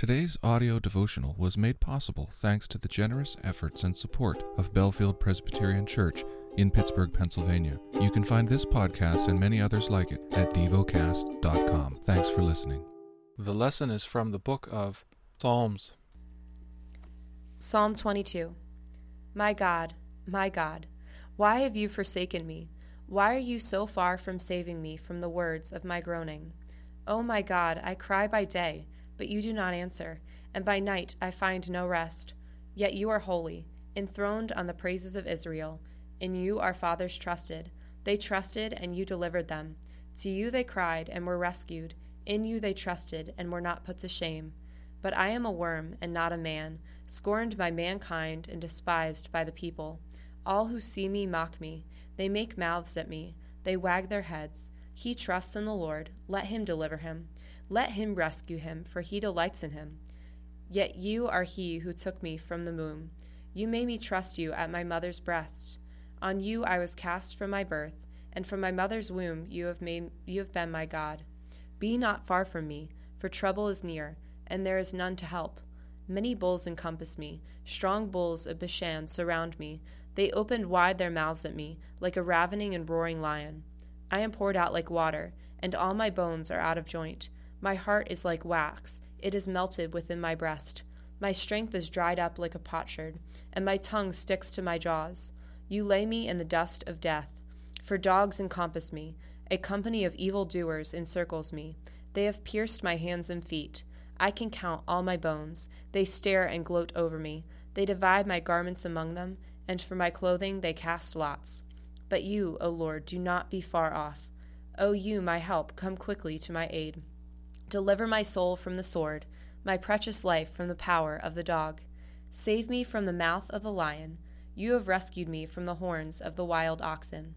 Today's audio devotional was made possible thanks to the generous efforts and support of Bellefield Presbyterian Church in Pittsburgh, Pennsylvania. You can find this podcast and many others like it at devocast.com. Thanks for listening. The lesson is from the book of Psalms. Psalm 22 My God, my God, why have you forsaken me? Why are you so far from saving me from the words of my groaning? O oh my God, I cry by day but you do not answer, and by night I find no rest. Yet you are holy, enthroned on the praises of Israel. In you our fathers trusted. They trusted, and you delivered them. To you they cried, and were rescued. In you they trusted, and were not put to shame. But I am a worm, and not a man, scorned by mankind, and despised by the people. All who see me mock me. They make mouths at me. They wag their heads. He trusts in the Lord. Let him deliver him. Let him rescue him, for he delights in him. Yet you are he who took me from the womb. You made me trust you at my mother's breast. On you I was cast from my birth, and from my mother's womb you have made you have been my God. Be not far from me, for trouble is near, and there is none to help. Many bulls encompass me, strong bulls of Bashan surround me. They opened wide their mouths at me, like a ravening and roaring lion. I am poured out like water, and all my bones are out of joint. My heart is like wax, it is melted within my breast. My strength is dried up like a potsherd, and my tongue sticks to my jaws. You lay me in the dust of death. For dogs encompass me, a company of evil doers encircles me. They have pierced my hands and feet. I can count all my bones. They stare and gloat over me. They divide my garments among them, and for my clothing they cast lots. But you, O Lord, do not be far off. O you, my help, come quickly to my aid. Deliver my soul from the sword, my precious life from the power of the dog. Save me from the mouth of the lion. You have rescued me from the horns of the wild oxen.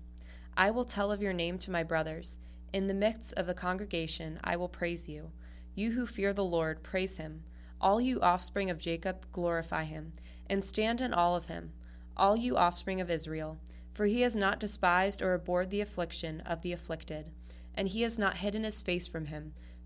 I will tell of your name to my brothers. In the midst of the congregation, I will praise you. You who fear the Lord, praise him. All you offspring of Jacob, glorify him, and stand in awe of him. All you offspring of Israel, for he has not despised or abhorred the affliction of the afflicted, and he has not hidden his face from him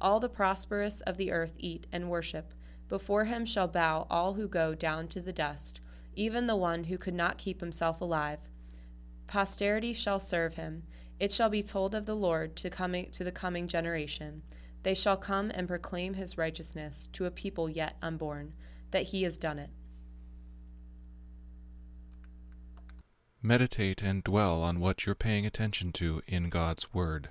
All the prosperous of the earth eat and worship. Before him shall bow all who go down to the dust, even the one who could not keep himself alive. Posterity shall serve him. It shall be told of the Lord to, coming, to the coming generation. They shall come and proclaim his righteousness to a people yet unborn, that he has done it. Meditate and dwell on what you're paying attention to in God's Word.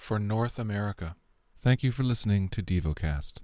for North America, Thank you for listening to DevoCast.